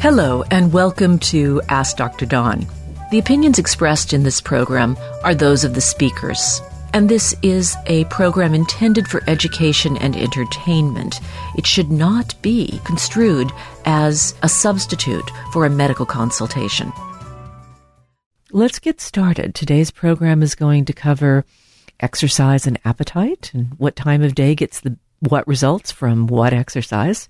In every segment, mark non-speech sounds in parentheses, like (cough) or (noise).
Hello, and welcome to Ask Dr. Dawn. The opinions expressed in this program are those of the speakers, and this is a program intended for education and entertainment. It should not be construed as a substitute for a medical consultation. Let's get started. Today's program is going to cover exercise and appetite and what time of day gets the what results from what exercise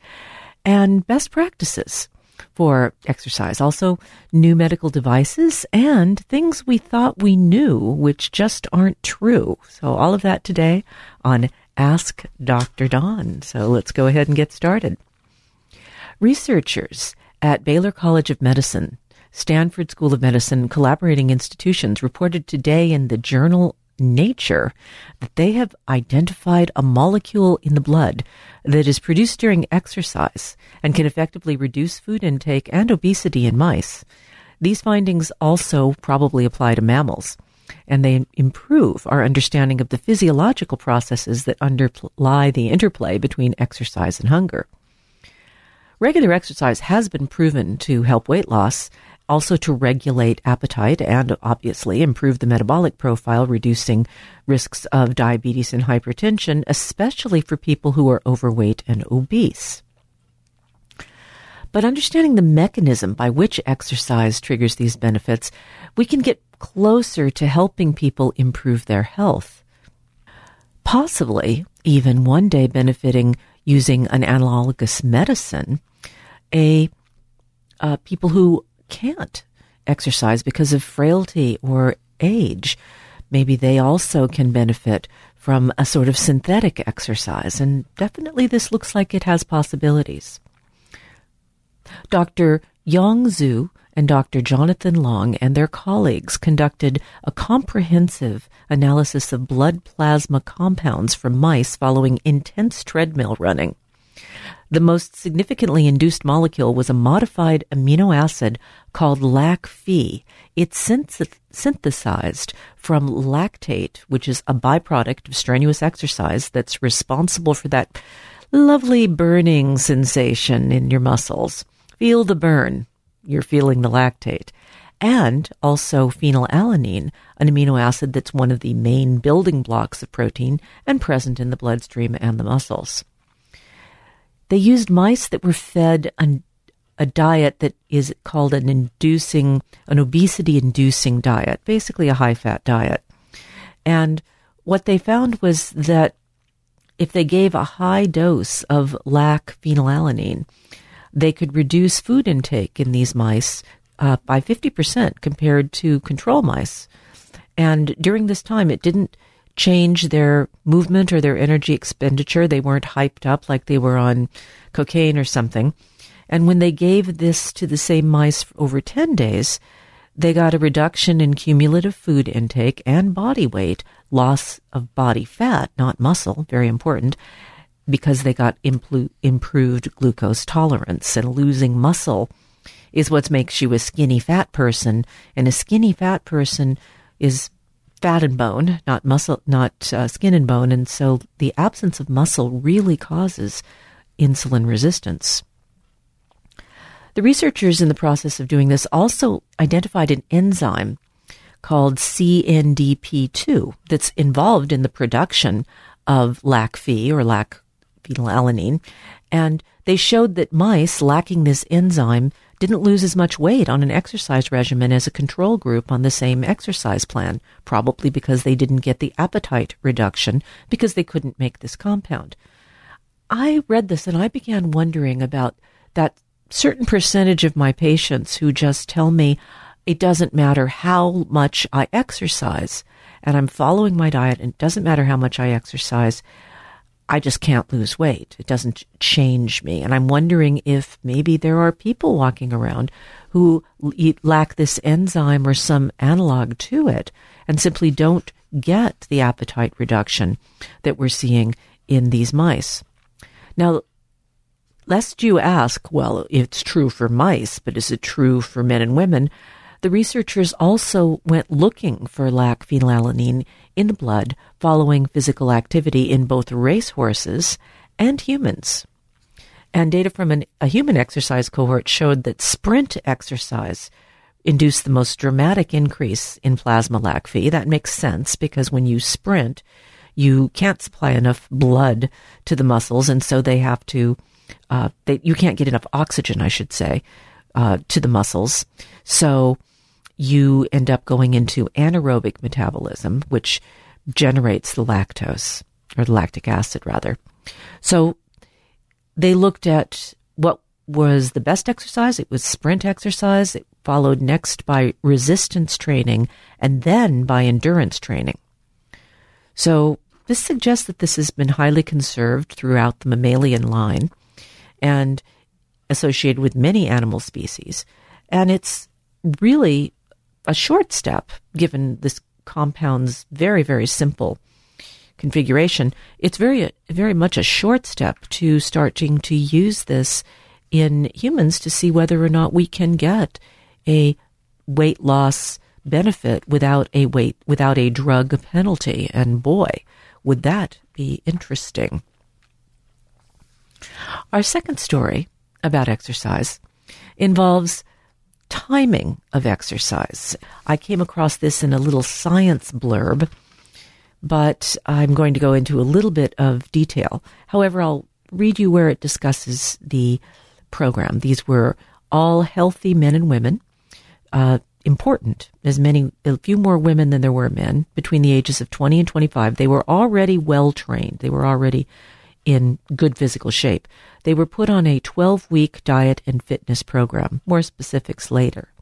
and best practices for exercise. Also, new medical devices and things we thought we knew, which just aren't true. So, all of that today on Ask Dr. Dawn. So, let's go ahead and get started. Researchers at Baylor College of Medicine, Stanford School of Medicine, collaborating institutions reported today in the journal Nature that they have identified a molecule in the blood that is produced during exercise and can effectively reduce food intake and obesity in mice. These findings also probably apply to mammals, and they improve our understanding of the physiological processes that underlie the interplay between exercise and hunger. Regular exercise has been proven to help weight loss, also to regulate appetite and obviously improve the metabolic profile, reducing risks of diabetes and hypertension, especially for people who are overweight and obese. But understanding the mechanism by which exercise triggers these benefits, we can get closer to helping people improve their health. Possibly even one day benefiting using an analogous medicine, a uh, people who can't exercise because of frailty or age. Maybe they also can benefit from a sort of synthetic exercise, and definitely this looks like it has possibilities. Dr. Yong Xu and Dr. Jonathan Long and their colleagues conducted a comprehensive analysis of blood plasma compounds from mice following intense treadmill running. The most significantly induced molecule was a modified amino acid called LAC-Phe. It's synthesized from lactate, which is a byproduct of strenuous exercise that's responsible for that lovely burning sensation in your muscles. Feel the burn. You're feeling the lactate. And also phenylalanine, an amino acid that's one of the main building blocks of protein and present in the bloodstream and the muscles. They used mice that were fed an, a diet that is called an inducing, an obesity inducing diet, basically a high fat diet. And what they found was that if they gave a high dose of lac phenylalanine, they could reduce food intake in these mice uh, by 50% compared to control mice. And during this time, it didn't change their movement or their energy expenditure. They weren't hyped up like they were on cocaine or something. And when they gave this to the same mice over 10 days, they got a reduction in cumulative food intake and body weight, loss of body fat, not muscle, very important, because they got impl- improved glucose tolerance. And losing muscle is what makes you a skinny fat person. And a skinny fat person is fat and bone, not muscle, not uh, skin and bone. And so the absence of muscle really causes insulin resistance. The researchers in the process of doing this also identified an enzyme called CNDP2 that's involved in the production of LAC-Phe or lac phenylalanine. And they showed that mice lacking this enzyme didn't lose as much weight on an exercise regimen as a control group on the same exercise plan, probably because they didn't get the appetite reduction because they couldn't make this compound. I read this and I began wondering about that certain percentage of my patients who just tell me it doesn't matter how much I exercise and I'm following my diet and it doesn't matter how much I exercise. I just can't lose weight. It doesn't change me. And I'm wondering if maybe there are people walking around who lack this enzyme or some analog to it and simply don't get the appetite reduction that we're seeing in these mice. Now, lest you ask, well, it's true for mice, but is it true for men and women? The researchers also went looking for lac phenylalanine in the blood following physical activity in both racehorses and humans. And data from an, a human exercise cohort showed that sprint exercise induced the most dramatic increase in plasma lac Phe. That makes sense because when you sprint, you can't supply enough blood to the muscles, and so they have to. Uh, they, you can't get enough oxygen, I should say, uh, to the muscles. So you end up going into anaerobic metabolism, which generates the lactose or the lactic acid, rather. So they looked at what was the best exercise. It was sprint exercise. It followed next by resistance training and then by endurance training. So this suggests that this has been highly conserved throughout the mammalian line and associated with many animal species. And it's really a short step given this compound's very, very simple configuration, it's very, very much a short step to starting to use this in humans to see whether or not we can get a weight loss benefit without a weight, without a drug penalty. And boy, would that be interesting. Our second story about exercise involves timing of exercise. I came across this in a little science blurb but I'm going to go into a little bit of detail. However, I'll read you where it discusses the program. These were all healthy men and women. Uh, important, as many, a few more women than there were men between the ages of 20 and 25. They were already well trained. They were already in good physical shape. They were put on a 12 week diet and fitness program. More specifics later.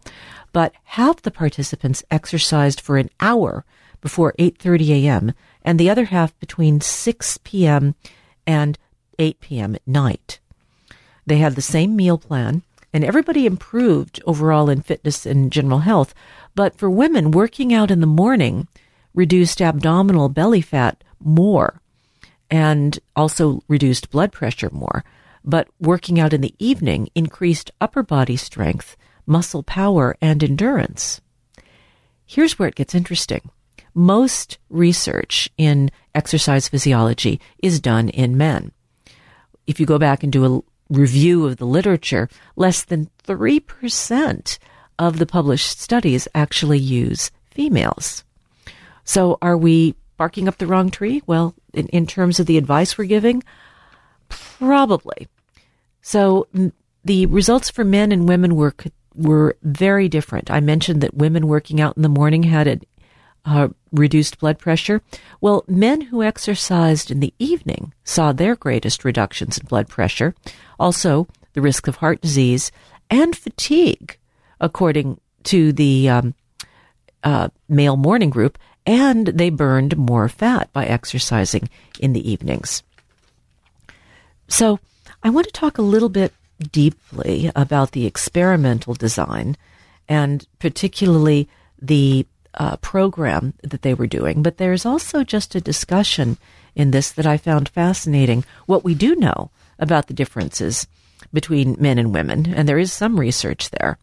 But half the participants exercised for an hour before 8:30 a.m. and the other half between 6 p.m. and 8 p.m. at night. They had the same meal plan and everybody improved overall in fitness and general health, but for women working out in the morning reduced abdominal belly fat more and also reduced blood pressure more. But working out in the evening increased upper body strength, muscle power, and endurance. Here's where it gets interesting most research in exercise physiology is done in men. If you go back and do a review of the literature, less than 3% of the published studies actually use females. So are we barking up the wrong tree? Well, in, in terms of the advice we're giving, probably. So the results for men and women were were very different. I mentioned that women working out in the morning had a uh, reduced blood pressure? Well, men who exercised in the evening saw their greatest reductions in blood pressure, also the risk of heart disease and fatigue, according to the um, uh, male morning group, and they burned more fat by exercising in the evenings. So, I want to talk a little bit deeply about the experimental design and particularly the uh, program that they were doing, but there's also just a discussion in this that I found fascinating. What we do know about the differences between men and women, and there is some research there,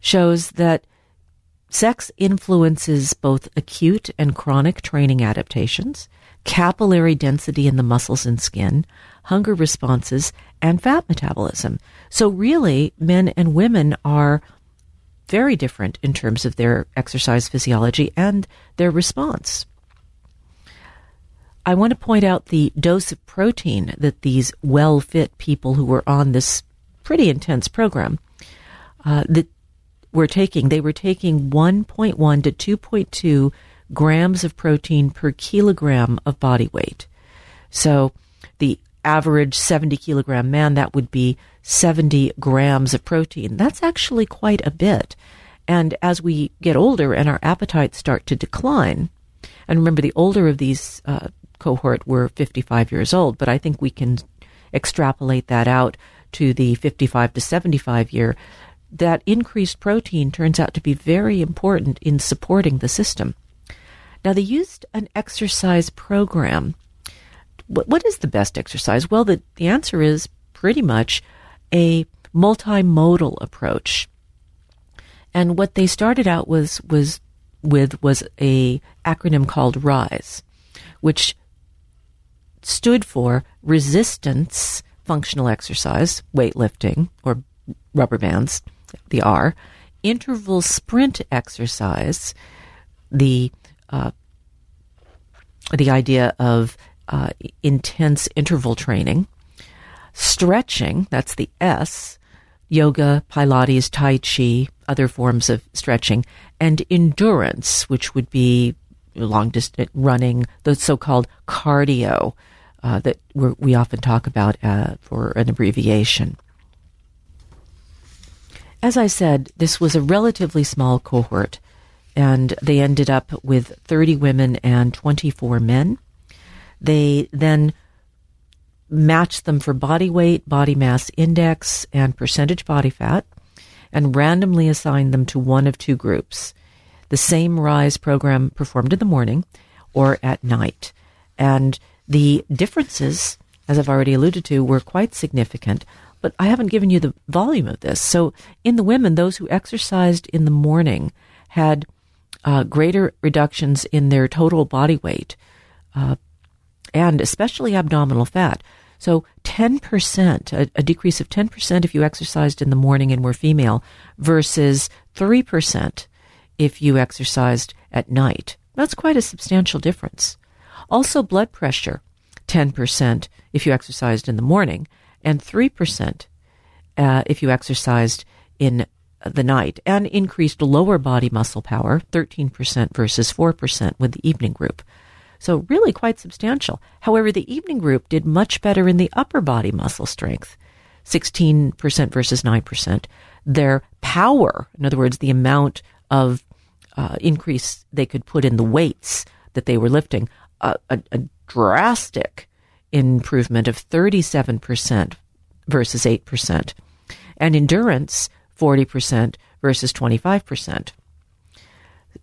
shows that sex influences both acute and chronic training adaptations, capillary density in the muscles and skin, hunger responses, and fat metabolism. So, really, men and women are very different in terms of their exercise physiology and their response. I want to point out the dose of protein that these well fit people who were on this pretty intense program uh, that were taking. They were taking 1.1 to 2.2 grams of protein per kilogram of body weight. So the average 70 kilogram man, that would be 70 grams of protein. That's actually quite a bit. And as we get older and our appetites start to decline, and remember the older of these uh, cohort were 55 years old, but I think we can extrapolate that out to the 55 to 75 year, that increased protein turns out to be very important in supporting the system. Now, they used an exercise program what, what is the best exercise? Well, the, the answer is pretty much a multimodal approach. And what they started out was, was with was a acronym called RISE, which stood for resistance, functional exercise, weightlifting or rubber bands, the R, interval sprint exercise, the uh, the idea of uh, intense interval training, stretching, that's the S, yoga, Pilates, Tai Chi, other forms of stretching, and endurance, which would be long distance running, the so called cardio uh, that we often talk about uh, for an abbreviation. As I said, this was a relatively small cohort, and they ended up with 30 women and 24 men. They then matched them for body weight, body mass index, and percentage body fat, and randomly assigned them to one of two groups. The same RISE program performed in the morning or at night. And the differences, as I've already alluded to, were quite significant, but I haven't given you the volume of this. So, in the women, those who exercised in the morning had uh, greater reductions in their total body weight uh, and especially abdominal fat. So, 10%, a, a decrease of 10% if you exercised in the morning and were female, versus 3% if you exercised at night. That's quite a substantial difference. Also, blood pressure 10% if you exercised in the morning, and 3% uh, if you exercised in the night, and increased lower body muscle power 13% versus 4% with the evening group. So, really quite substantial. However, the evening group did much better in the upper body muscle strength 16% versus 9%. Their power, in other words, the amount of uh, increase they could put in the weights that they were lifting, a, a, a drastic improvement of 37% versus 8%, and endurance 40% versus 25%.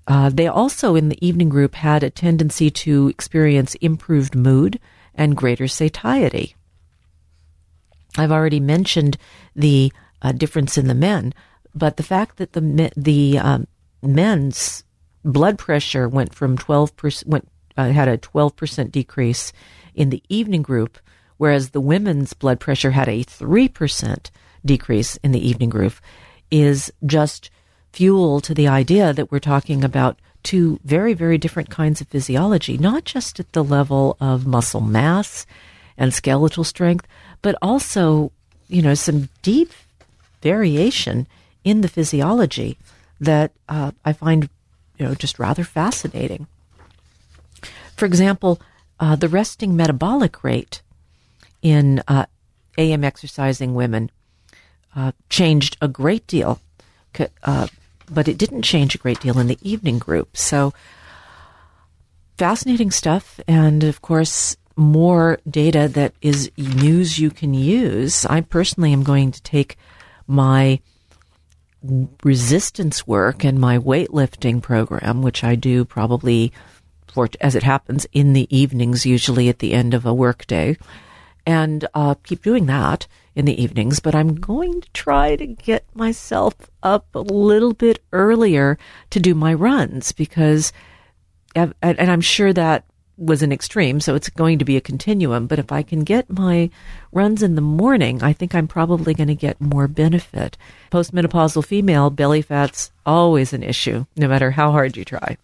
Uh, they also, in the evening group, had a tendency to experience improved mood and greater satiety. I've already mentioned the uh, difference in the men, but the fact that the the um, men's blood pressure went from 12% went uh, had a 12% decrease in the evening group, whereas the women's blood pressure had a 3% decrease in the evening group, is just fuel to the idea that we're talking about two very, very different kinds of physiology, not just at the level of muscle mass and skeletal strength, but also, you know, some deep variation in the physiology that uh, I find, you know, just rather fascinating. For example, uh, the resting metabolic rate in uh, AM exercising women uh, changed a great deal, uh, but it didn't change a great deal in the evening group. So, fascinating stuff, and of course, more data that is news you can use. I personally am going to take my resistance work and my weightlifting program, which I do probably for, as it happens, in the evenings, usually at the end of a workday, and uh, keep doing that in the evenings. But I'm going to try to get myself up a little bit earlier to do my runs because, and I'm sure that was an extreme, so it's going to be a continuum. But if I can get my runs in the morning, I think I'm probably going to get more benefit. Postmenopausal female belly fat's always an issue, no matter how hard you try.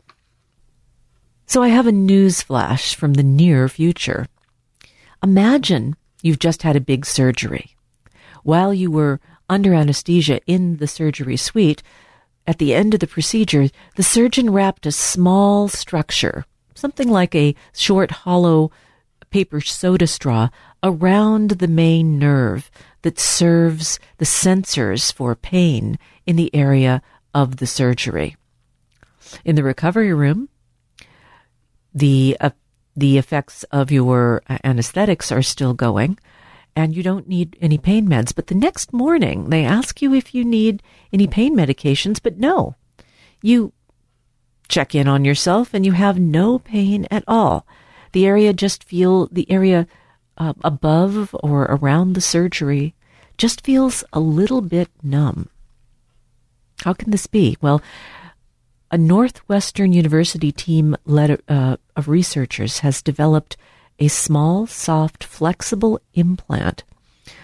So I have a news flash from the near future. Imagine you've just had a big surgery. While you were under anesthesia in the surgery suite, at the end of the procedure, the surgeon wrapped a small structure, something like a short hollow paper soda straw, around the main nerve that serves the sensors for pain in the area of the surgery. In the recovery room, the uh, the effects of your uh, anesthetics are still going and you don't need any pain meds. But the next morning, they ask you if you need any pain medications, but no. You check in on yourself and you have no pain at all. The area just feel the area uh, above or around the surgery just feels a little bit numb. How can this be? Well, a Northwestern University team led, uh, of researchers has developed a small, soft, flexible implant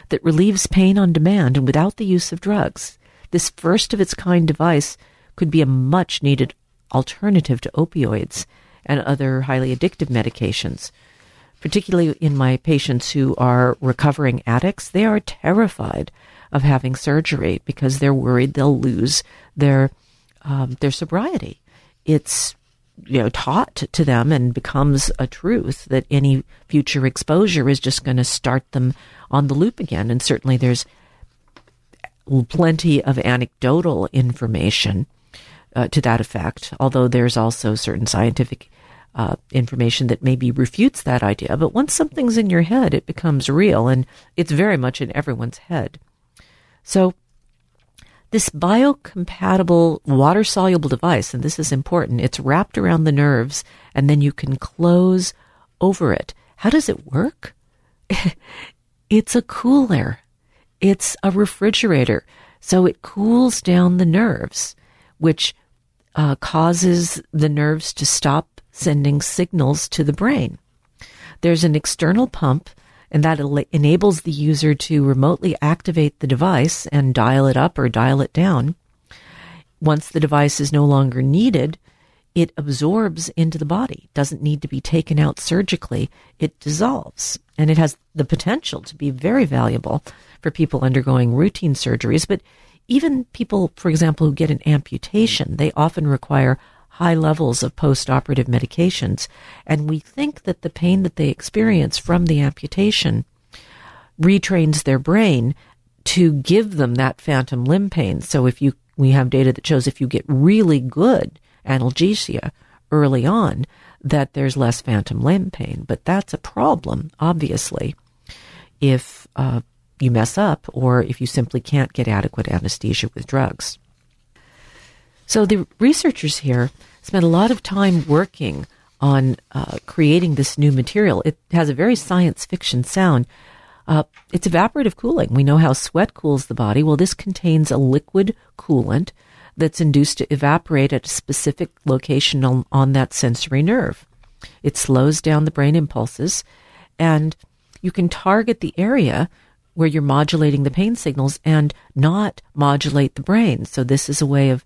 that relieves pain on demand and without the use of drugs. This first of its kind device could be a much needed alternative to opioids and other highly addictive medications. Particularly in my patients who are recovering addicts, they are terrified of having surgery because they're worried they'll lose their um, their sobriety. It's you know taught to them and becomes a truth that any future exposure is just going to start them on the loop again. And certainly there's plenty of anecdotal information uh, to that effect, although there's also certain scientific uh, information that maybe refutes that idea. But once something's in your head, it becomes real, and it's very much in everyone's head. So, this biocompatible water soluble device, and this is important, it's wrapped around the nerves, and then you can close over it. How does it work? (laughs) it's a cooler. It's a refrigerator. So it cools down the nerves, which uh, causes the nerves to stop sending signals to the brain. There's an external pump, and that enables the user to remotely activate the device and dial it up or dial it down. Once the device is no longer needed, it absorbs into the body, doesn't need to be taken out surgically. It dissolves, and it has the potential to be very valuable for people undergoing routine surgeries. But even people, for example, who get an amputation, they often require high levels of post operative medications. And we think that the pain that they experience from the amputation retrains their brain to give them that phantom limb pain. So if you, we have data that shows if you get really good analgesia early on, that there's less phantom limb pain. But that's a problem, obviously, if uh, you mess up or if you simply can't get adequate anesthesia with drugs. So the researchers here spent a lot of time working on uh, creating this new material. It has a very science fiction sound. Uh, it's evaporative cooling. We know how sweat cools the body. Well, this contains a liquid coolant that's induced to evaporate at a specific location on, on that sensory nerve. It slows down the brain impulses, and you can target the area where you're modulating the pain signals and not modulate the brain. So, this is a way of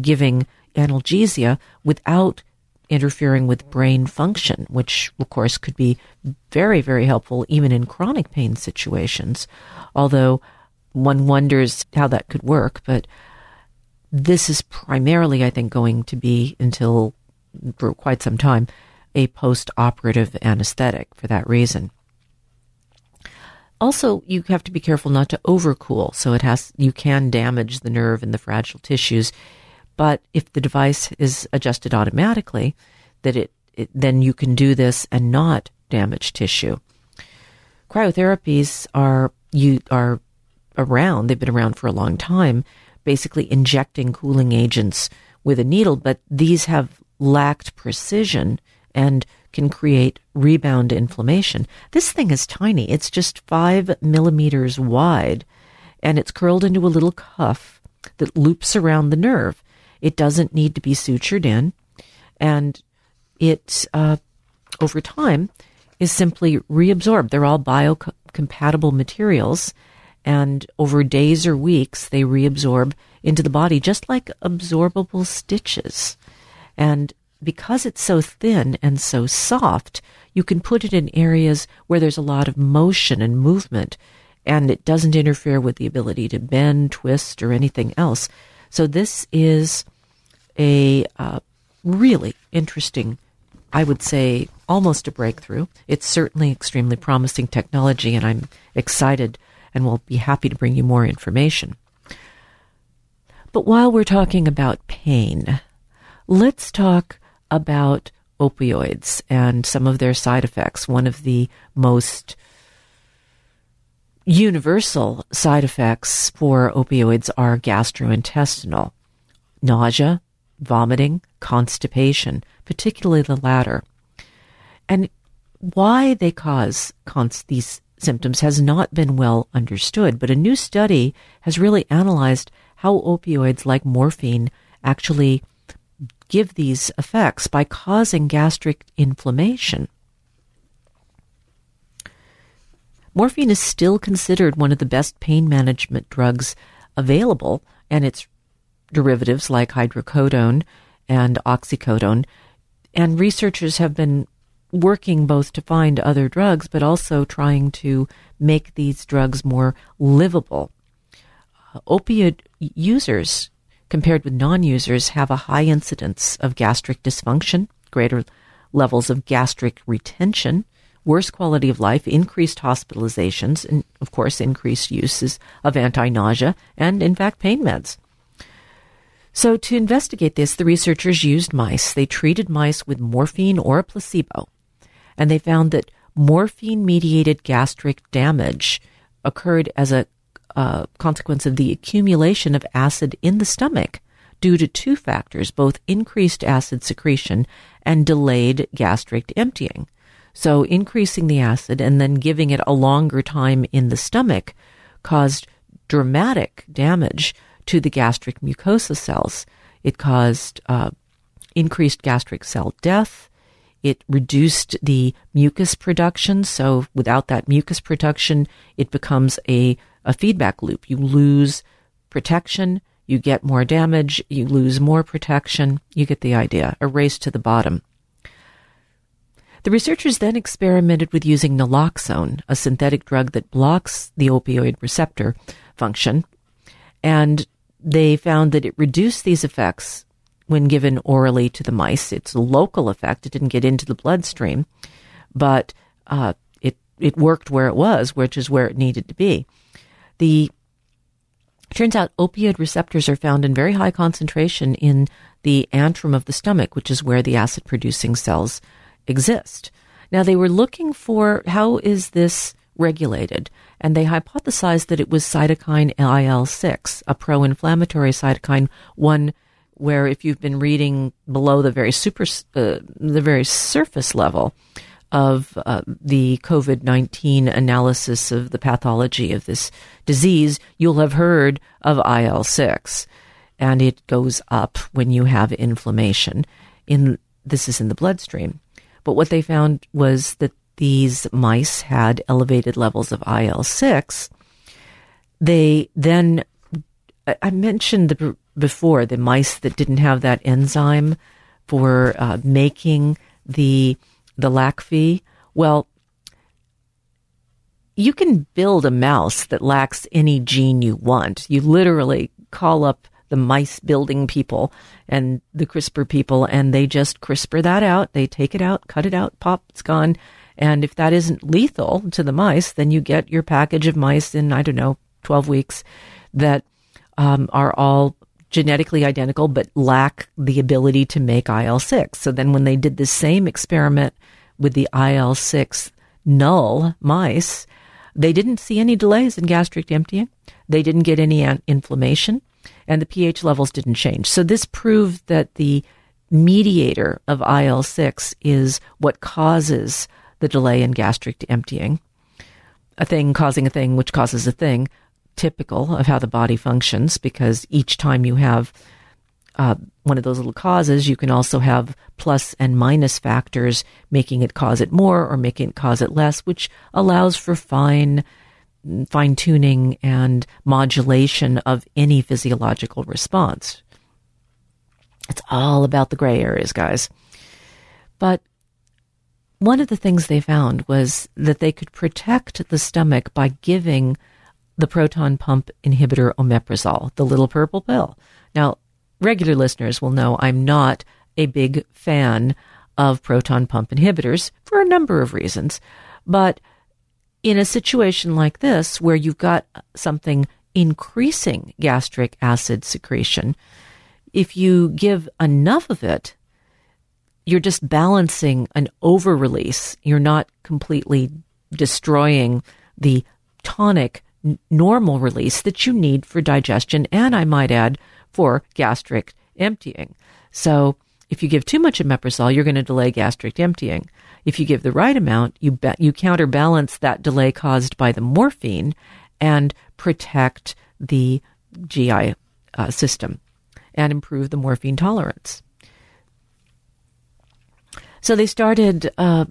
giving analgesia without interfering with brain function, which of course could be very, very helpful even in chronic pain situations. Although one wonders how that could work, but this is primarily, I think, going to be until for quite some time a post operative anesthetic for that reason. Also, you have to be careful not to overcool, so it has you can damage the nerve and the fragile tissues but if the device is adjusted automatically, that it, it then you can do this and not damage tissue. Cryotherapies are you are around. They've been around for a long time, basically injecting cooling agents with a needle, but these have lacked precision and can create rebound inflammation. This thing is tiny. It's just five millimeters wide, and it's curled into a little cuff that loops around the nerve. It doesn't need to be sutured in, and it uh, over time is simply reabsorbed. They're all biocompatible materials, and over days or weeks they reabsorb into the body just like absorbable stitches. And because it's so thin and so soft, you can put it in areas where there's a lot of motion and movement, and it doesn't interfere with the ability to bend, twist, or anything else. So this is a uh, really interesting, I would say, almost a breakthrough. It's certainly extremely promising technology, and I'm excited and will be happy to bring you more information. But while we're talking about pain, let's talk about opioids and some of their side effects. One of the most universal side effects for opioids are gastrointestinal nausea, vomiting, constipation, particularly the latter. And why they cause these symptoms has not been well understood, but a new study has really analyzed how opioids like morphine actually give these effects by causing gastric inflammation. Morphine is still considered one of the best pain management drugs available, and its derivatives like hydrocodone and oxycodone. And researchers have been working both to find other drugs, but also trying to make these drugs more livable. Uh, opioid users, compared with non users, have a high incidence of gastric dysfunction, greater levels of gastric retention, worse quality of life, increased hospitalizations, and of course, increased uses of anti nausea and, in fact, pain meds. So, to investigate this, the researchers used mice. They treated mice with morphine or a placebo, and they found that morphine mediated gastric damage occurred as a uh, consequence of the accumulation of acid in the stomach due to two factors, both increased acid secretion and delayed gastric emptying. So, increasing the acid and then giving it a longer time in the stomach caused dramatic damage to the gastric mucosa cells. It caused uh, increased gastric cell death. It reduced the mucus production. So, without that mucus production, it becomes a, a feedback loop. You lose protection, you get more damage, you lose more protection. You get the idea. A race to the bottom. The researchers then experimented with using naloxone, a synthetic drug that blocks the opioid receptor function, and they found that it reduced these effects when given orally to the mice. It's a local effect; it didn't get into the bloodstream, but uh, it it worked where it was, which is where it needed to be. The turns out opioid receptors are found in very high concentration in the antrum of the stomach, which is where the acid producing cells exist. Now they were looking for how is this regulated, and they hypothesized that it was cytokine IL six, a pro-inflammatory cytokine, one where if you've been reading below the very super uh, the very surface level of uh, the COVID 19 analysis of the pathology of this disease, you'll have heard of IL 6. And it goes up when you have inflammation. In, this is in the bloodstream. But what they found was that these mice had elevated levels of IL 6. They then, I mentioned the, before the mice that didn't have that enzyme for uh, making the the LAC-Phe. Well, you can build a mouse that lacks any gene you want. You literally call up the mice building people and the CRISPR people, and they just CRISPR that out. They take it out, cut it out, pop, it's gone. And if that isn't lethal to the mice, then you get your package of mice in, I don't know, 12 weeks that um, are all genetically identical but lack the ability to make IL 6. So then when they did the same experiment with the IL 6 null mice, they didn't see any delays in gastric emptying. They didn't get any inflammation and the pH levels didn't change. So this proved that the mediator of IL 6 is what causes the delay in gastric emptying. A thing causing a thing which causes a thing, typical of how the body functions, because each time you have uh, one of those little causes, you can also have plus and minus factors making it cause it more or making it cause it less, which allows for fine fine tuning and modulation of any physiological response. It's all about the gray areas, guys. But one of the things they found was that they could protect the stomach by giving the proton pump inhibitor omeprazole, the little purple pill. Now, regular listeners will know I'm not a big fan of proton pump inhibitors for a number of reasons, but in a situation like this, where you've got something increasing gastric acid secretion, if you give enough of it, you're just balancing an over release. You're not completely destroying the tonic normal release that you need for digestion and, I might add, for gastric emptying. So, if you give too much omeprazole, you're going to delay gastric emptying. If you give the right amount, you be- you counterbalance that delay caused by the morphine and protect the GI uh, system and improve the morphine tolerance. So they started uh,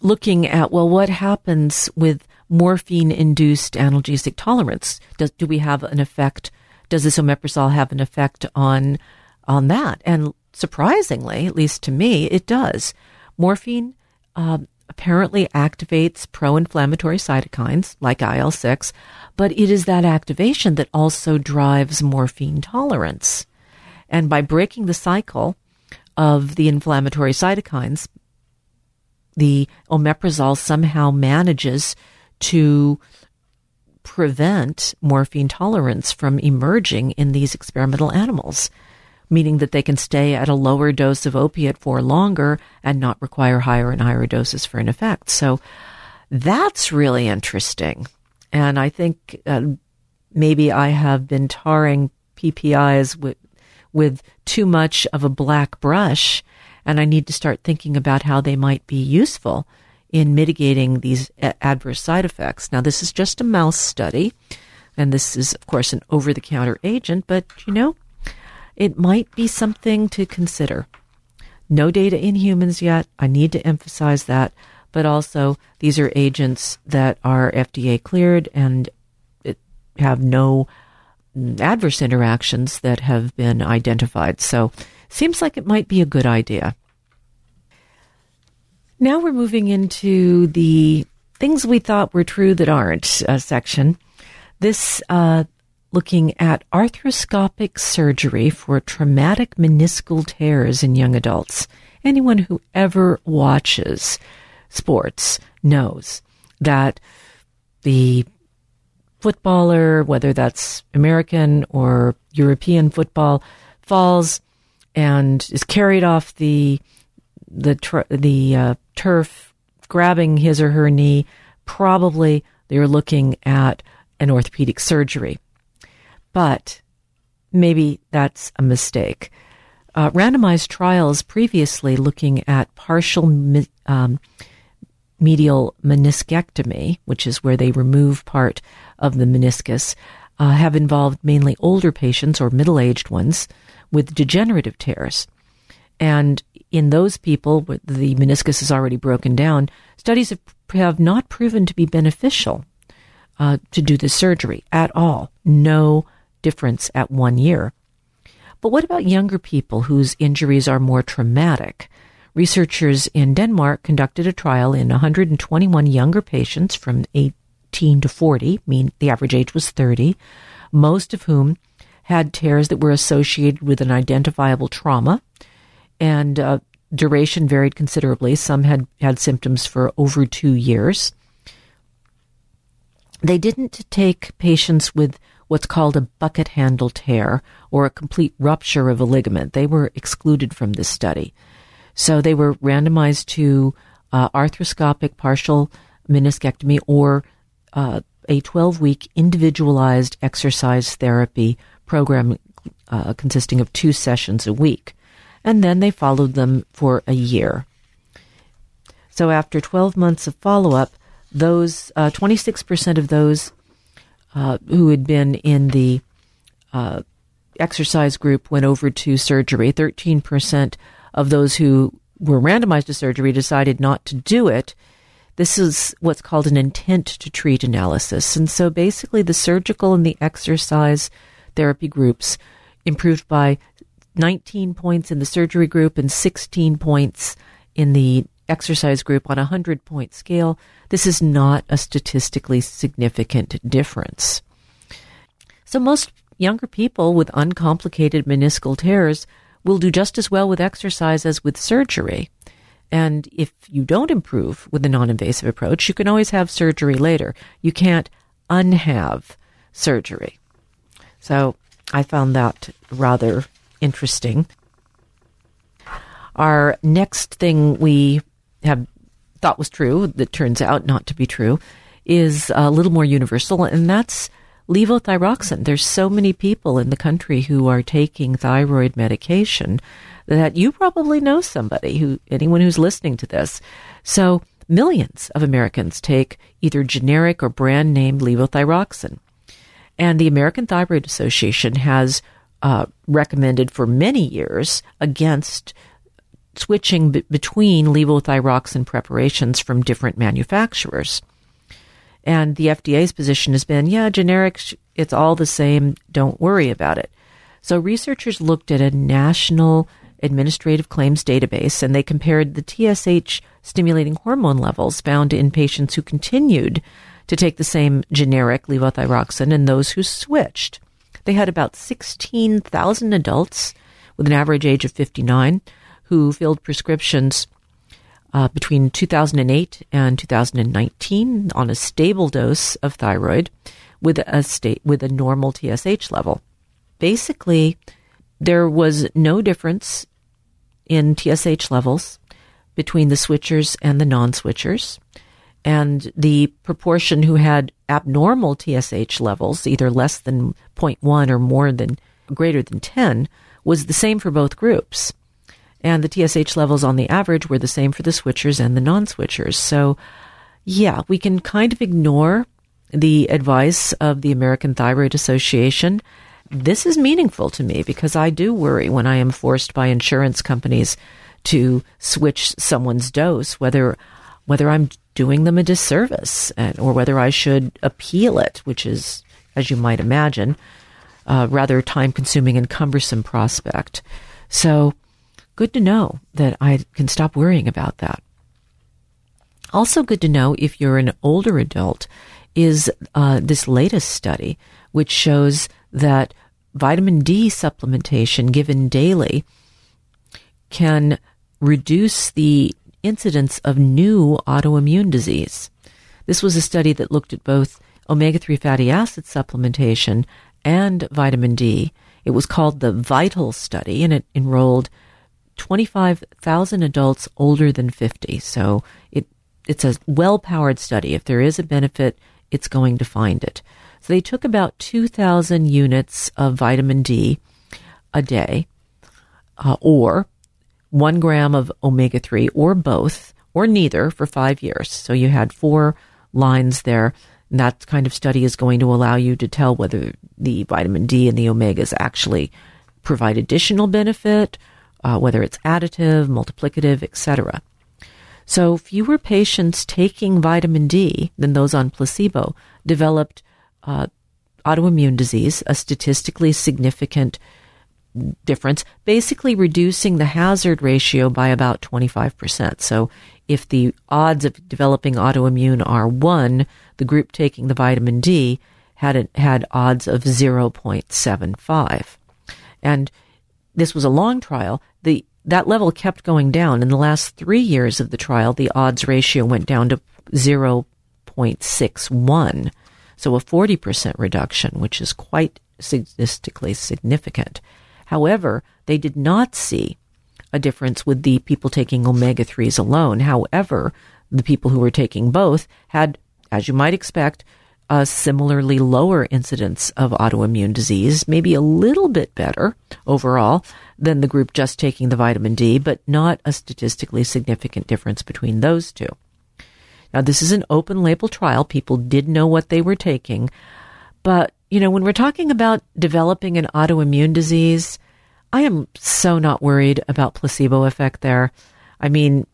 looking at, well, what happens with morphine induced analgesic tolerance? Does, do we have an effect? Does this omeprazole have an effect on, on that? And surprisingly, at least to me, it does. Morphine uh, apparently activates pro inflammatory cytokines like IL 6, but it is that activation that also drives morphine tolerance. And by breaking the cycle of the inflammatory cytokines, the omeprazole somehow manages to prevent morphine tolerance from emerging in these experimental animals meaning that they can stay at a lower dose of opiate for longer and not require higher and higher doses for an effect. So that's really interesting. And I think uh, maybe I have been tarring PPIs with, with too much of a black brush, and I need to start thinking about how they might be useful in mitigating these adverse side effects. Now, this is just a mouse study, and this is, of course, an over the counter agent, but you know, it might be something to consider. No data in humans yet. I need to emphasize that. But also, these are agents that are FDA cleared and have no adverse interactions that have been identified. So, seems like it might be a good idea. Now we're moving into the things we thought were true that aren't uh, section. This uh, looking at arthroscopic surgery for traumatic meniscal tears in young adults. Anyone who ever watches sports knows that the footballer, whether that's American or European football, falls and is carried off the the tr- the uh, turf, grabbing his or her knee. Probably they're looking at an orthopedic surgery but maybe that's a mistake. Uh, randomized trials previously looking at partial um, medial meniscectomy, which is where they remove part of the meniscus, uh, have involved mainly older patients or middle aged ones with degenerative tears. And in those people, the meniscus is already broken down, studies have, have not proven to be beneficial uh, to do the surgery at all. No difference at one year. But what about younger people whose injuries are more traumatic? Researchers in Denmark conducted a trial in 121 younger patients from 18 to 40, mean the average age was 30, most of whom had tears that were associated with an identifiable trauma, and uh, duration varied considerably. Some had had symptoms for over two years. They didn't take patients with what's called a bucket handle tear or a complete rupture of a ligament. They were excluded from this study. So they were randomized to uh, arthroscopic partial meniscectomy or uh, a 12 week individualized exercise therapy program uh, consisting of two sessions a week. And then they followed them for a year. So after 12 months of follow up, those 26% uh, of those uh, who had been in the uh, exercise group went over to surgery. 13% of those who were randomized to surgery decided not to do it. This is what's called an intent to treat analysis. And so basically, the surgical and the exercise therapy groups improved by 19 points in the surgery group and 16 points in the exercise group on a 100 point scale, this is not a statistically significant difference. So, most younger people with uncomplicated meniscal tears will do just as well with exercise as with surgery. And if you don't improve with a non invasive approach, you can always have surgery later. You can't unhave surgery. So I found that rather interesting. Our next thing we have thought was true that turns out not to be true is a little more universal, and that's levothyroxine. There's so many people in the country who are taking thyroid medication that you probably know somebody who anyone who's listening to this. So millions of Americans take either generic or brand name levothyroxine. And the American Thyroid Association has uh, recommended for many years against switching b- between levothyroxine preparations from different manufacturers. And the FDA's position has been, yeah, generics, it's all the same. Don't worry about it. So researchers looked at a national administrative claims database and they compared the TSH stimulating hormone levels found in patients who continued to take the same generic levothyroxine and those who switched. They had about 16,000 adults with an average age of 59 who filled prescriptions uh, between 2008 and 2019 on a stable dose of thyroid with a state with a normal TSH level. Basically, there was no difference in TSH levels between the switchers and the non-switchers and the proportion who had abnormal TSH levels, either less than 0.1 or more than greater than 10, was the same for both groups. And the TSH levels on the average were the same for the switchers and the non switchers. So, yeah, we can kind of ignore the advice of the American Thyroid Association. This is meaningful to me because I do worry when I am forced by insurance companies to switch someone's dose, whether whether I'm doing them a disservice and, or whether I should appeal it, which is, as you might imagine, a rather time consuming and cumbersome prospect. So, good to know that I can stop worrying about that. Also, good to know if you're an older adult is uh, this latest study, which shows that vitamin D supplementation given daily can reduce the incidence of new autoimmune disease. This was a study that looked at both omega 3 fatty acid supplementation and vitamin D. It was called the VITAL study, and it enrolled 25,000 adults older than 50. So it, it's a well powered study. If there is a benefit, it's going to find it. So they took about 2,000 units of vitamin D a day, uh, or one gram of omega 3 or both or neither for five years. So you had four lines there. And that kind of study is going to allow you to tell whether the vitamin D and the omegas actually provide additional benefit, uh, whether it's additive, multiplicative, etc. So fewer patients taking vitamin D than those on placebo developed uh, autoimmune disease, a statistically significant difference, basically reducing the hazard ratio by about 25%. So if the odds of developing autoimmune are 1, the group taking the vitamin D had had odds of 0.75. And this was a long trial. The that level kept going down. In the last 3 years of the trial, the odds ratio went down to 0.61. So a 40% reduction, which is quite statistically significant. However, they did not see a difference with the people taking omega 3s alone. However, the people who were taking both had, as you might expect, a similarly lower incidence of autoimmune disease, maybe a little bit better overall than the group just taking the vitamin D, but not a statistically significant difference between those two. Now, this is an open label trial. People did know what they were taking, but you know, when we're talking about developing an autoimmune disease, I am so not worried about placebo effect there. I mean,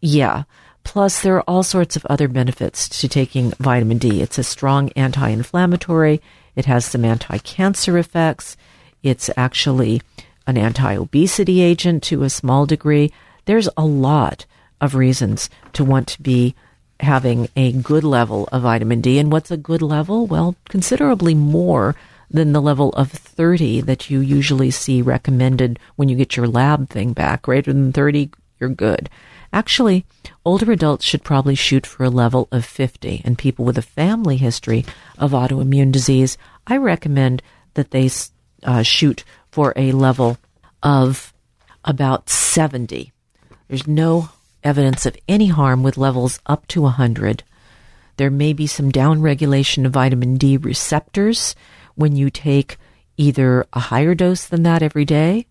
yeah. Plus, there are all sorts of other benefits to taking vitamin D. It's a strong anti inflammatory, it has some anti cancer effects, it's actually an anti obesity agent to a small degree. There's a lot of reasons to want to be having a good level of vitamin D. And what's a good level? Well, considerably more than the level of 30 that you usually see recommended when you get your lab thing back. Greater than 30, you're good. Actually, older adults should probably shoot for a level of 50, and people with a family history of autoimmune disease, I recommend that they uh, shoot for a level of about 70. There's no evidence of any harm with levels up to 100. There may be some downregulation of vitamin D receptors when you take either a higher dose than that every day,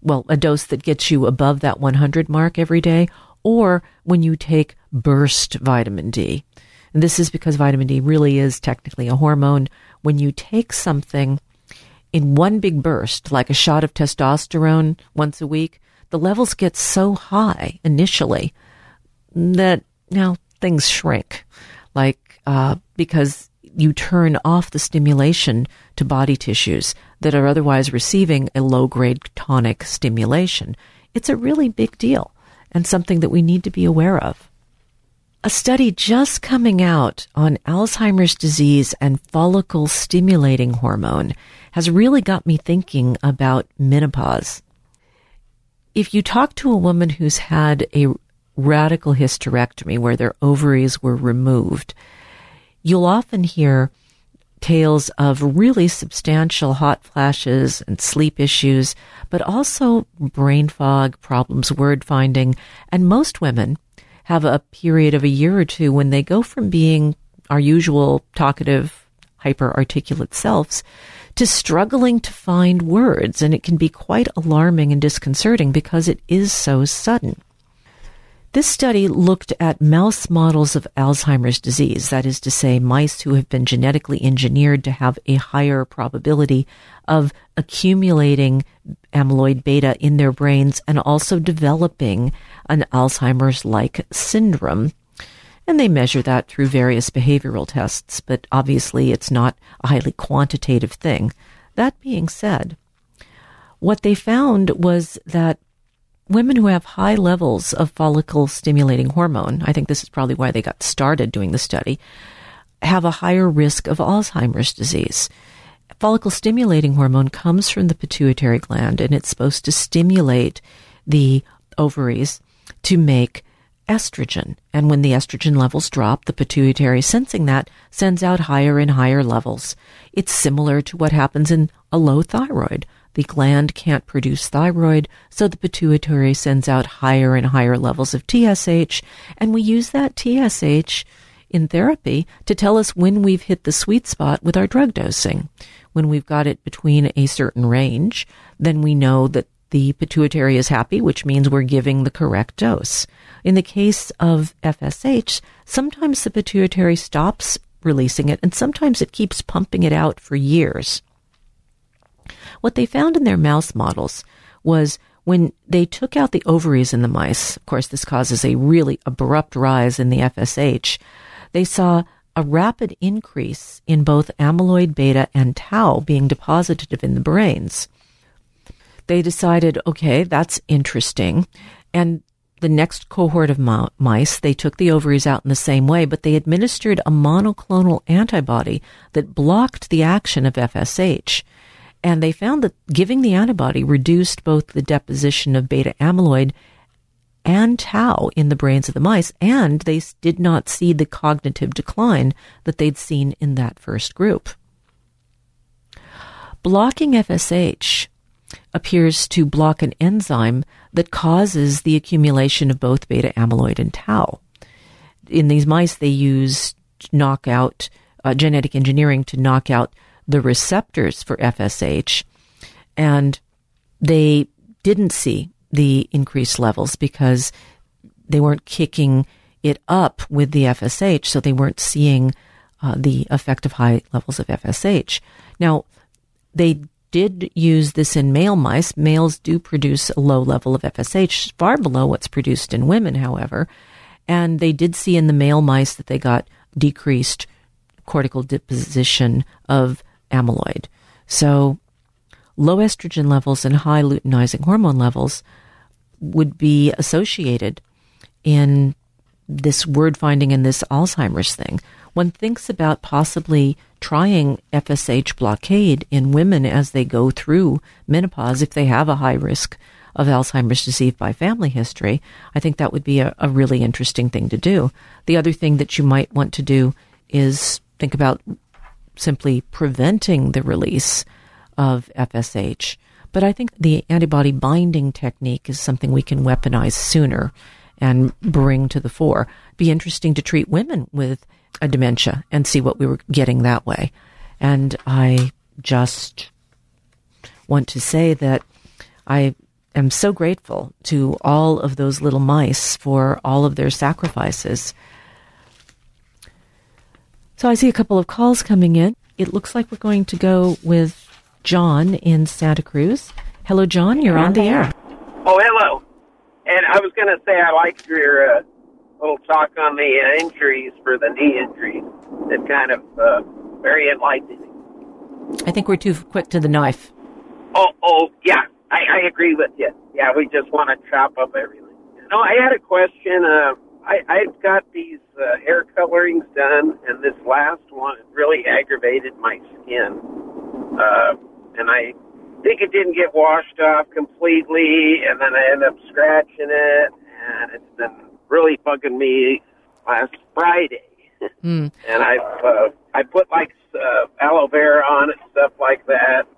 well, a dose that gets you above that 100 mark every day, or when you take burst vitamin D. And this is because vitamin D really is technically a hormone. When you take something in one big burst, like a shot of testosterone once a week, the levels get so high initially that now things shrink, like uh, because you turn off the stimulation to body tissues that are otherwise receiving a low grade tonic stimulation. It's a really big deal and something that we need to be aware of. A study just coming out on Alzheimer's disease and follicle stimulating hormone has really got me thinking about menopause. If you talk to a woman who's had a radical hysterectomy where their ovaries were removed, you'll often hear tales of really substantial hot flashes and sleep issues, but also brain fog, problems word finding. And most women have a period of a year or two when they go from being our usual talkative, hyper articulate selves to struggling to find words. And it can be quite alarming and disconcerting because it is so sudden. This study looked at mouse models of Alzheimer's disease, that is to say, mice who have been genetically engineered to have a higher probability of accumulating amyloid beta in their brains and also developing an Alzheimer's like syndrome. And they measure that through various behavioral tests, but obviously it's not a highly quantitative thing. That being said, what they found was that women who have high levels of follicle stimulating hormone, I think this is probably why they got started doing the study, have a higher risk of Alzheimer's disease. Follicle stimulating hormone comes from the pituitary gland and it's supposed to stimulate the ovaries to make estrogen. And when the estrogen levels drop, the pituitary, sensing that, sends out higher and higher levels. It's similar to what happens in a low thyroid. The gland can't produce thyroid, so the pituitary sends out higher and higher levels of TSH, and we use that TSH in therapy to tell us when we've hit the sweet spot with our drug dosing. When we've got it between a certain range, then we know that the pituitary is happy, which means we're giving the correct dose. In the case of FSH, sometimes the pituitary stops releasing it, and sometimes it keeps pumping it out for years. What they found in their mouse models was when they took out the ovaries in the mice, of course, this causes a really abrupt rise in the FSH, they saw a rapid increase in both amyloid beta and tau being deposited in the brains. They decided, okay, that's interesting. And the next cohort of mice, they took the ovaries out in the same way, but they administered a monoclonal antibody that blocked the action of FSH. And they found that giving the antibody reduced both the deposition of beta amyloid and tau in the brains of the mice, and they did not see the cognitive decline that they'd seen in that first group. Blocking FSH appears to block an enzyme that causes the accumulation of both beta amyloid and tau. In these mice, they used knockout uh, genetic engineering to knock out the receptors for FSH, and they didn't see the increased levels because they weren't kicking it up with the FSH, so they weren't seeing uh, the effect of high levels of FSH. Now, they did use this in male mice. Males do produce a low level of FSH, far below what's produced in women, however. And they did see in the male mice that they got decreased cortical deposition of amyloid. So, low estrogen levels and high luteinizing hormone levels would be associated in this word finding and this Alzheimer's thing. One thinks about possibly trying FSH blockade in women as they go through menopause if they have a high risk of Alzheimer's disease by family history. I think that would be a, a really interesting thing to do. The other thing that you might want to do is think about simply preventing the release of FSH. But I think the antibody binding technique is something we can weaponize sooner and bring to the fore. Be interesting to treat women with a dementia and see what we were getting that way. And I just want to say that I am so grateful to all of those little mice for all of their sacrifices so I see a couple of calls coming in. It looks like we're going to go with John in Santa Cruz. Hello, John. You're on the air. Oh, hello. And I was going to say I liked your uh, little talk on the uh, injuries for the knee injuries. It's kind of uh, very enlightening. I think we're too quick to the knife. Oh, oh, yeah, I, I agree with you. Yeah, we just want to chop up everything. No, I had a question. Uh, I, I've got these uh, hair colorings done, and this last one really aggravated my skin. Uh, and I think it didn't get washed off completely, and then I ended up scratching it, and it's been really bugging me last Friday. (laughs) Mm. and I've uh, I put like uh, aloe vera on it, stuff like that,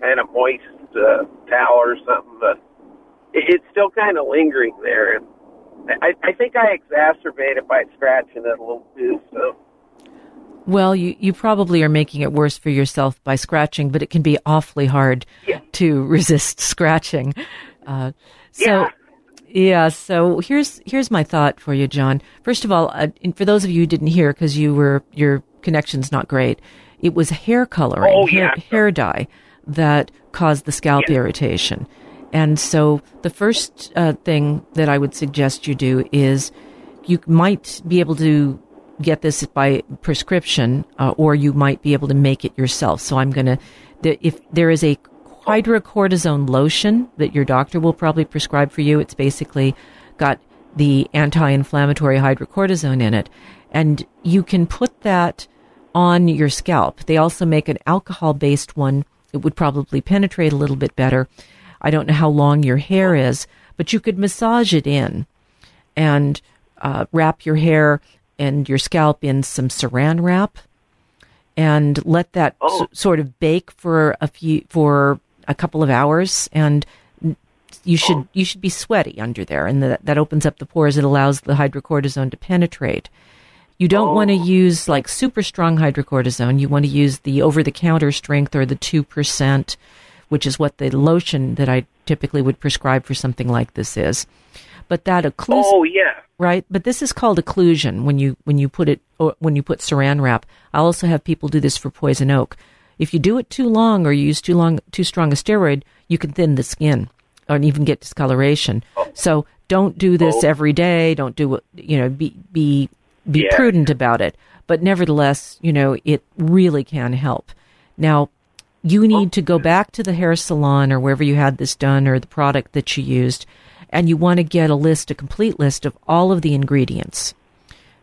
kind of moist uh, towel or something, but it, it's still kind of lingering there. And I, I think I exacerbate it by scratching it a little too. So. Well, you, you probably are making it worse for yourself by scratching, but it can be awfully hard yeah. to (laughs) resist scratching. Uh, so, yeah. yeah. So here's here's my thought for you, John. First of all, uh, for those of you who didn't hear because you were your connection's not great, it was hair coloring, oh, hair, yeah. hair dye that caused the scalp irritation. And so the first uh, thing that I would suggest you do is you might be able to get this by prescription, uh, or you might be able to make it yourself. So I'm going to, if there is a hydrocortisone lotion that your doctor will probably prescribe for you, it's basically got the anti-inflammatory hydrocortisone in it, and you can put that on your scalp. They also make an alcohol-based one. It would probably penetrate a little bit better. I don't know how long your hair is, but you could massage it in and uh, wrap your hair and your scalp in some saran wrap and let that oh. s- sort of bake for a few for a couple of hours and you should oh. you should be sweaty under there and that that opens up the pores it allows the hydrocortisone to penetrate you don't oh. want to use like super strong hydrocortisone you want to use the over the counter strength or the 2% which is what the lotion that I typically would prescribe for something like this is but that occlusion Oh yeah. right? But this is called occlusion when you when you put it or when you put saran wrap. I also have people do this for poison oak. If you do it too long or you use too long too strong a steroid, you can thin the skin or even get discoloration. Oh. So don't do this Oh. every day. Don't do it. You know, be be be Yeah. prudent about it. But nevertheless, you know, it really can help. Now, you oh, need to go back to the hair salon or wherever you had this done or the product that you used, and you want to get a list, a complete list of all of the ingredients.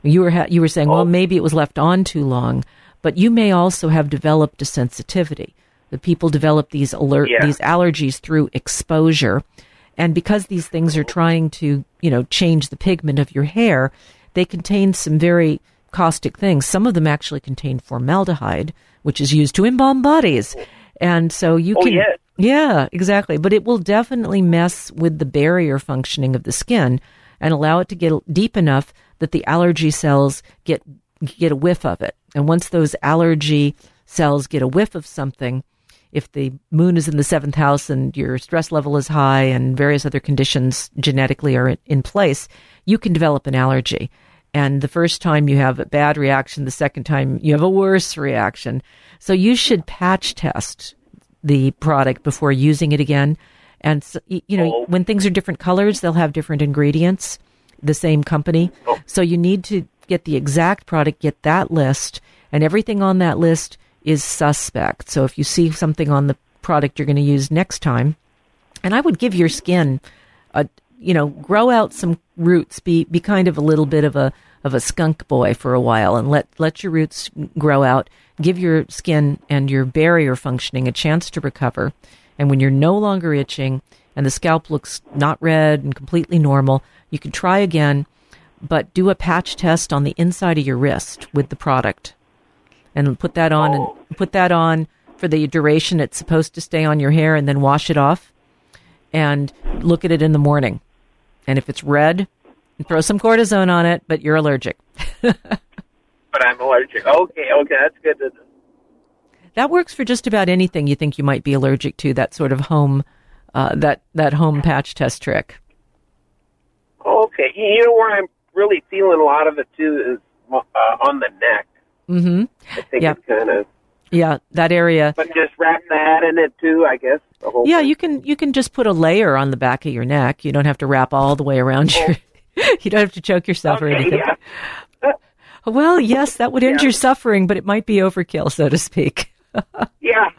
You were ha- you were saying, well, Oh. maybe it was left on too long, but you may also have developed a sensitivity. The people develop these alert Yeah. these allergies through exposure, and because these things are trying to you know change the pigment of your hair, they contain some very caustic things. Some of them actually contain formaldehyde, which is used to embalm bodies, and so you Oh, can yes. yeah, exactly. But it will definitely mess with the barrier functioning of the skin and allow it to get deep enough that the allergy cells get get a whiff of it. And once those allergy cells get a whiff of something, if the moon is in the seventh house and your stress level is high and various other conditions genetically are in, in place, you can develop an allergy. And the first time you have a bad reaction, the second time you have a worse reaction. So you should patch test the product before using it again. And so, you know, Oh. when things are different colors, they'll have different ingredients. The same company, Oh. so you need to get the exact product, get that list, and everything on that list is suspect. So if you see something on the product you're going to use next time, and I would give your skin a you know grow out some roots be be kind of a little bit of a of a skunk boy for a while and let let your roots grow out give your skin and your barrier functioning a chance to recover and when you're no longer itching and the scalp looks not red and completely normal you can try again but do a patch test on the inside of your wrist with the product and put that on Oh. and put that on for the duration it's supposed to stay on your hair and then wash it off and look at it in the morning. And if it's red, throw some cortisone on it, but you're allergic. (laughs) But I'm allergic. Okay, okay, that's good to. That works for just about anything you think you might be allergic to. That sort of home, uh, that that home patch test trick. Okay, you know where I'm really feeling a lot of it too is uh, on the neck. hmm I think Yeah. it's kind of, Yeah, that area. but just wrap that in it too, I guess. The whole Yeah, thing? you can you can just put a layer on the back of your neck. You don't have to wrap all the way around your. (laughs) you don't have to choke yourself or anything. yeah. (laughs) Well, yes, that would end Yeah. your suffering, but it might be overkill, so to speak. (laughs) Yeah.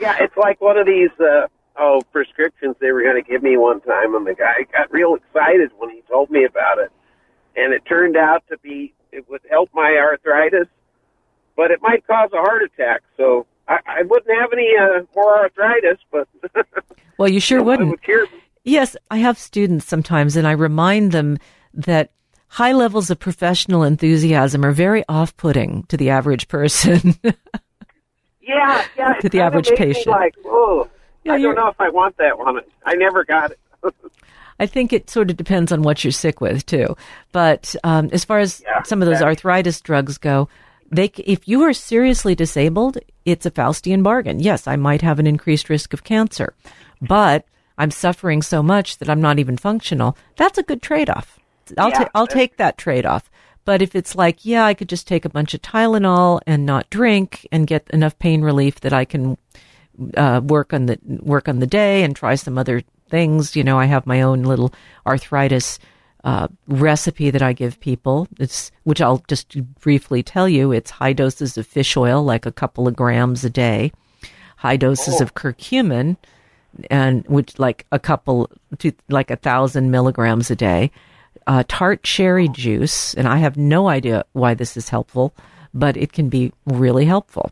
Yeah, it's like one of these uh oh prescriptions they were going to give me one time and the guy got real excited when he told me about it. And it turned out to be it would help my arthritis, but it might cause a heart attack. So I, I wouldn't have any uh, more arthritis, but (laughs) Well, you sure wouldn't. would cure. Yes, I have students sometimes, and I remind them that high levels of professional enthusiasm are very off putting to the average person. (laughs) Yeah, yeah. To the average patient. like, oh, Yeah, I don't know if I want that one. I never got it. (laughs) I think it sort of depends on what you're sick with too. But um, as far as Yeah, some of those arthritis drugs go, they if you are seriously disabled, it's a Faustian bargain. Yes, I might have an increased risk of cancer, but I'm suffering so much that I'm not even functional. That's a good trade off. I'll Yeah, ta- I'll take that trade off. But if it's like, yeah, I could just take a bunch of Tylenol and not drink and get enough pain relief that I can uh, work on the work on the day and try some other things. You know, I have my own little arthritis uh, recipe that I give people. It's which I'll just briefly tell you. It's high doses of fish oil, like a couple of grams a day, high doses of curcumin, and which like a couple to like a thousand milligrams a day. Uh, tart cherry juice, and I have no idea why this is helpful, but it can be really helpful.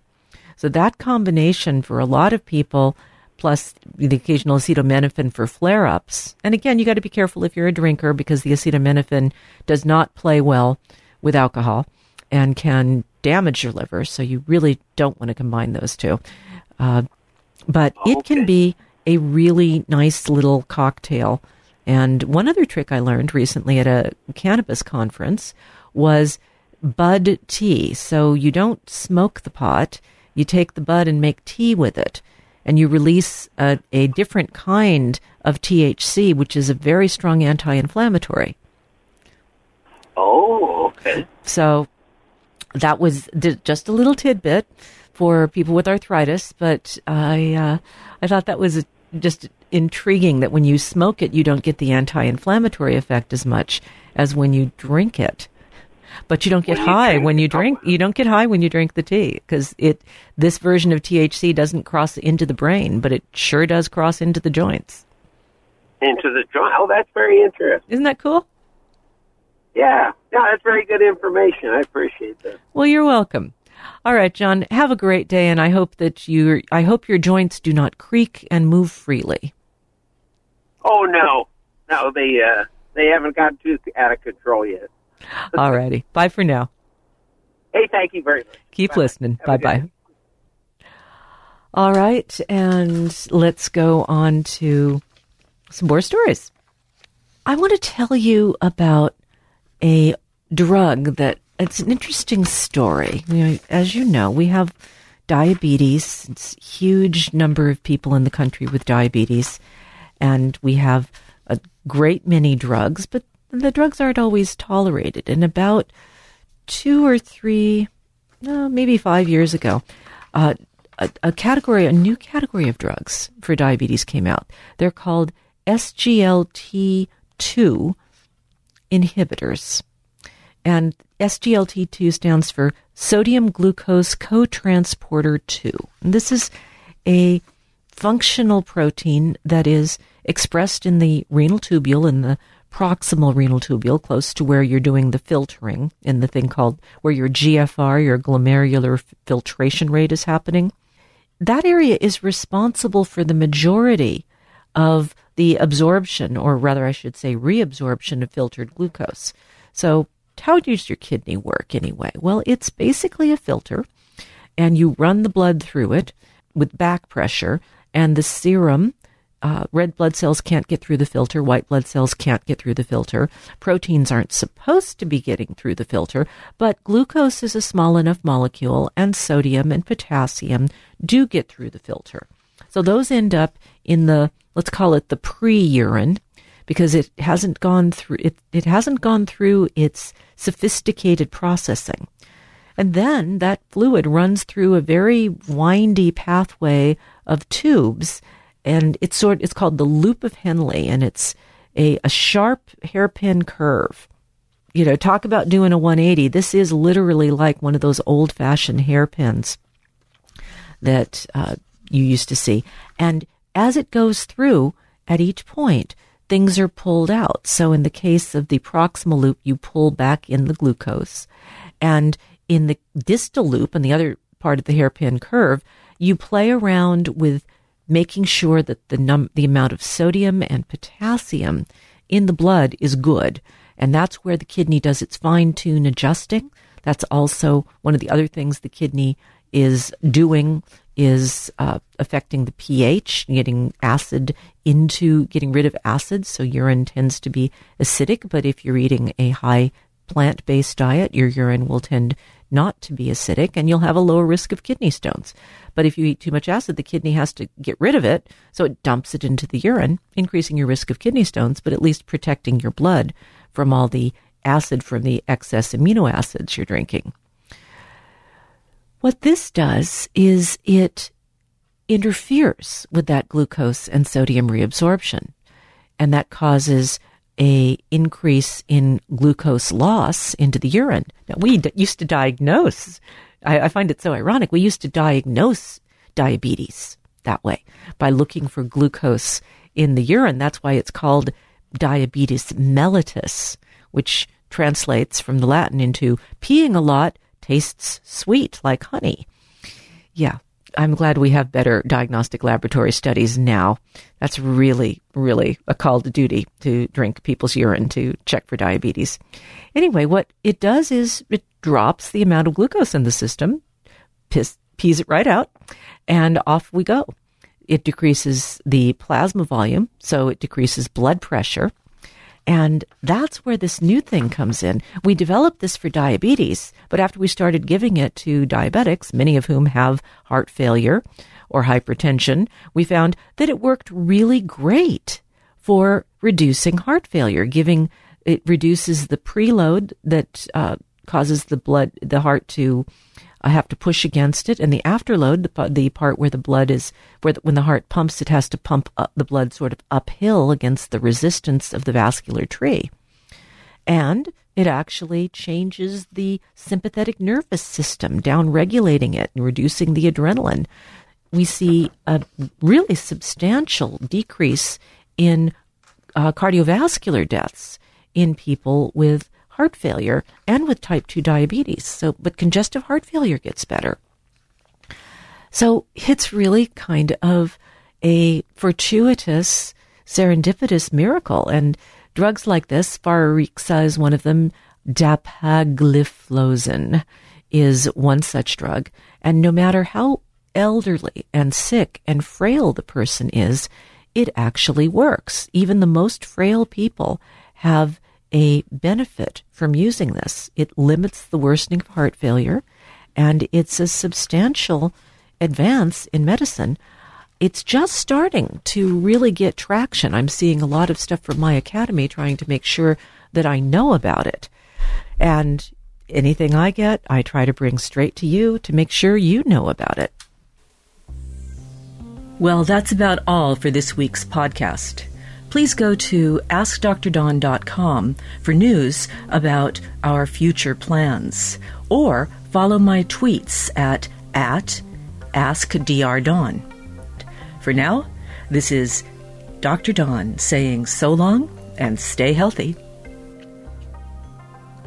So that combination for a lot of people, plus the occasional acetaminophen for flare-ups. And again, you got to be careful if you're a drinker because the acetaminophen does not play well with alcohol and can damage your liver. So you really don't want to combine those two. Uh, but it can be a really nice little cocktail. And one other trick I learned recently at a cannabis conference was bud tea. So you don't smoke the pot, you take the bud and make tea with it. And you release a, a different kind of THC, which is a very strong anti inflammatory. Oh, okay. So that was just a little tidbit for people with arthritis, but I uh, I thought that was just intriguing that when you smoke it, you don't get the anti-inflammatory effect as much as when you drink it. But you don't get When high drink when you drink. You don't get high when you drink the tea because it this version of THC doesn't cross into the brain, but it sure does cross into the joints. Into the joint. Oh, that's very interesting. Isn't that cool? Yeah, yeah, that's very good information. I appreciate that. Well, you're welcome. All right, John. Have a great day, and I hope that you. I hope your joints do not creak and move freely. Oh no, no, they uh, they haven't gotten too out of control yet. (laughs) All righty. Bye for now. Hey, thank you very much. Keep Bye. listening. Bye bye. All right, and let's go on to some more stories. I want to tell you about a drug that it's an interesting story. You know, as you know, we have diabetes. It's a huge number of people in the country with diabetes, and we have a great many drugs, but the drugs aren't always tolerated. And about two or three, no, maybe five years ago, uh, a, a category, a new category of drugs for diabetes came out. They're called SGLT2 inhibitors. And SGLT2 stands for sodium glucose cotransporter 2. And this is a functional protein that is expressed in the renal tubule, in the proximal renal tubule, close to where you're doing the filtering, in the thing called where your GFR, your glomerular filtration rate, is happening. That area is responsible for the majority of the absorption, or rather, I should say, reabsorption of filtered glucose. So, how does your kidney work anyway? Well, it's basically a filter, and you run the blood through it with back pressure, and the serum. Uh, red blood cells can't get through the filter. White blood cells can't get through the filter. Proteins aren't supposed to be getting through the filter, but glucose is a small enough molecule, and sodium and potassium do get through the filter. So those end up in the let's call it the pre-urine because it hasn't gone through it, it hasn't gone through its sophisticated processing. And then that fluid runs through a very windy pathway of tubes and it's sort it's called the loop of Henle, and it's a, a sharp hairpin curve. You know, talk about doing a 180. This is literally like one of those old fashioned hairpins that uh, you used to see. And as it goes through, at each point, things are pulled out. So in the case of the proximal loop, you pull back in the glucose. And in the distal loop, and the other part of the hairpin curve, you play around with making sure that the num- the amount of sodium and potassium in the blood is good. And that's where the kidney does its fine tune adjusting. That's also one of the other things the kidney is doing is uh, affecting the pH, getting acid into getting rid of acid. So urine tends to be acidic, but if you're eating a high plant based diet, your urine will tend not to be acidic and you'll have a lower risk of kidney stones. But if you eat too much acid, the kidney has to get rid of it, so it dumps it into the urine, increasing your risk of kidney stones, but at least protecting your blood from all the acid from the excess amino acids you're drinking. What this does is it interferes with that glucose and sodium reabsorption, and that causes a increase in glucose loss into the urine. Now, we d- used to diagnose. I, I find it so ironic. We used to diagnose diabetes that way by looking for glucose in the urine. That's why it's called diabetes mellitus, which translates from the Latin into peeing a lot tastes sweet like honey. Yeah, I'm glad we have better diagnostic laboratory studies now. That's really, really a call to duty to drink people's urine to check for diabetes. Anyway, what it does is it drops the amount of glucose in the system, piss, pees it right out, and off we go. It decreases the plasma volume, so it decreases blood pressure. And that's where this new thing comes in. We developed this for diabetes, but after we started giving it to diabetics, many of whom have heart failure or hypertension, we found that it worked really great for reducing heart failure, giving it reduces the preload that uh, causes the blood, the heart to I have to push against it. And the afterload, the, the part where the blood is, where the, when the heart pumps, it has to pump up the blood sort of uphill against the resistance of the vascular tree. And it actually changes the sympathetic nervous system, down regulating it and reducing the adrenaline. We see a really substantial decrease in uh, cardiovascular deaths in people with heart failure and with type 2 diabetes. So, but congestive heart failure gets better. So it's really kind of a fortuitous, serendipitous miracle. And drugs like this, Farxiga is one of them, dapagliflozin is one such drug. And no matter how elderly and sick and frail the person is, it actually works. Even the most frail people have a benefit from using this. It limits the worsening of heart failure, and it's a substantial advance in medicine. It's just starting to really get traction. I'm seeing a lot of stuff from my academy trying to make sure that I know about it. And anything I get, I try to bring straight to you to make sure you know about it. Well, that's about all for this week's podcast please go to AskDrDawn.com for news about our future plans, or follow my tweets at, at. For now, this is Dr. Dawn saying so long and stay healthy.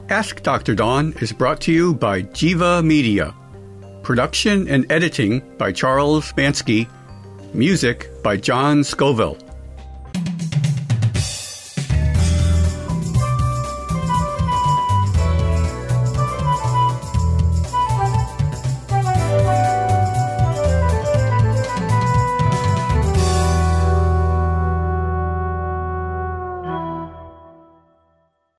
Ask Dr. Dawn is brought to you by Jiva Media. Production and editing by Charles Bansky. Music by John Scoville.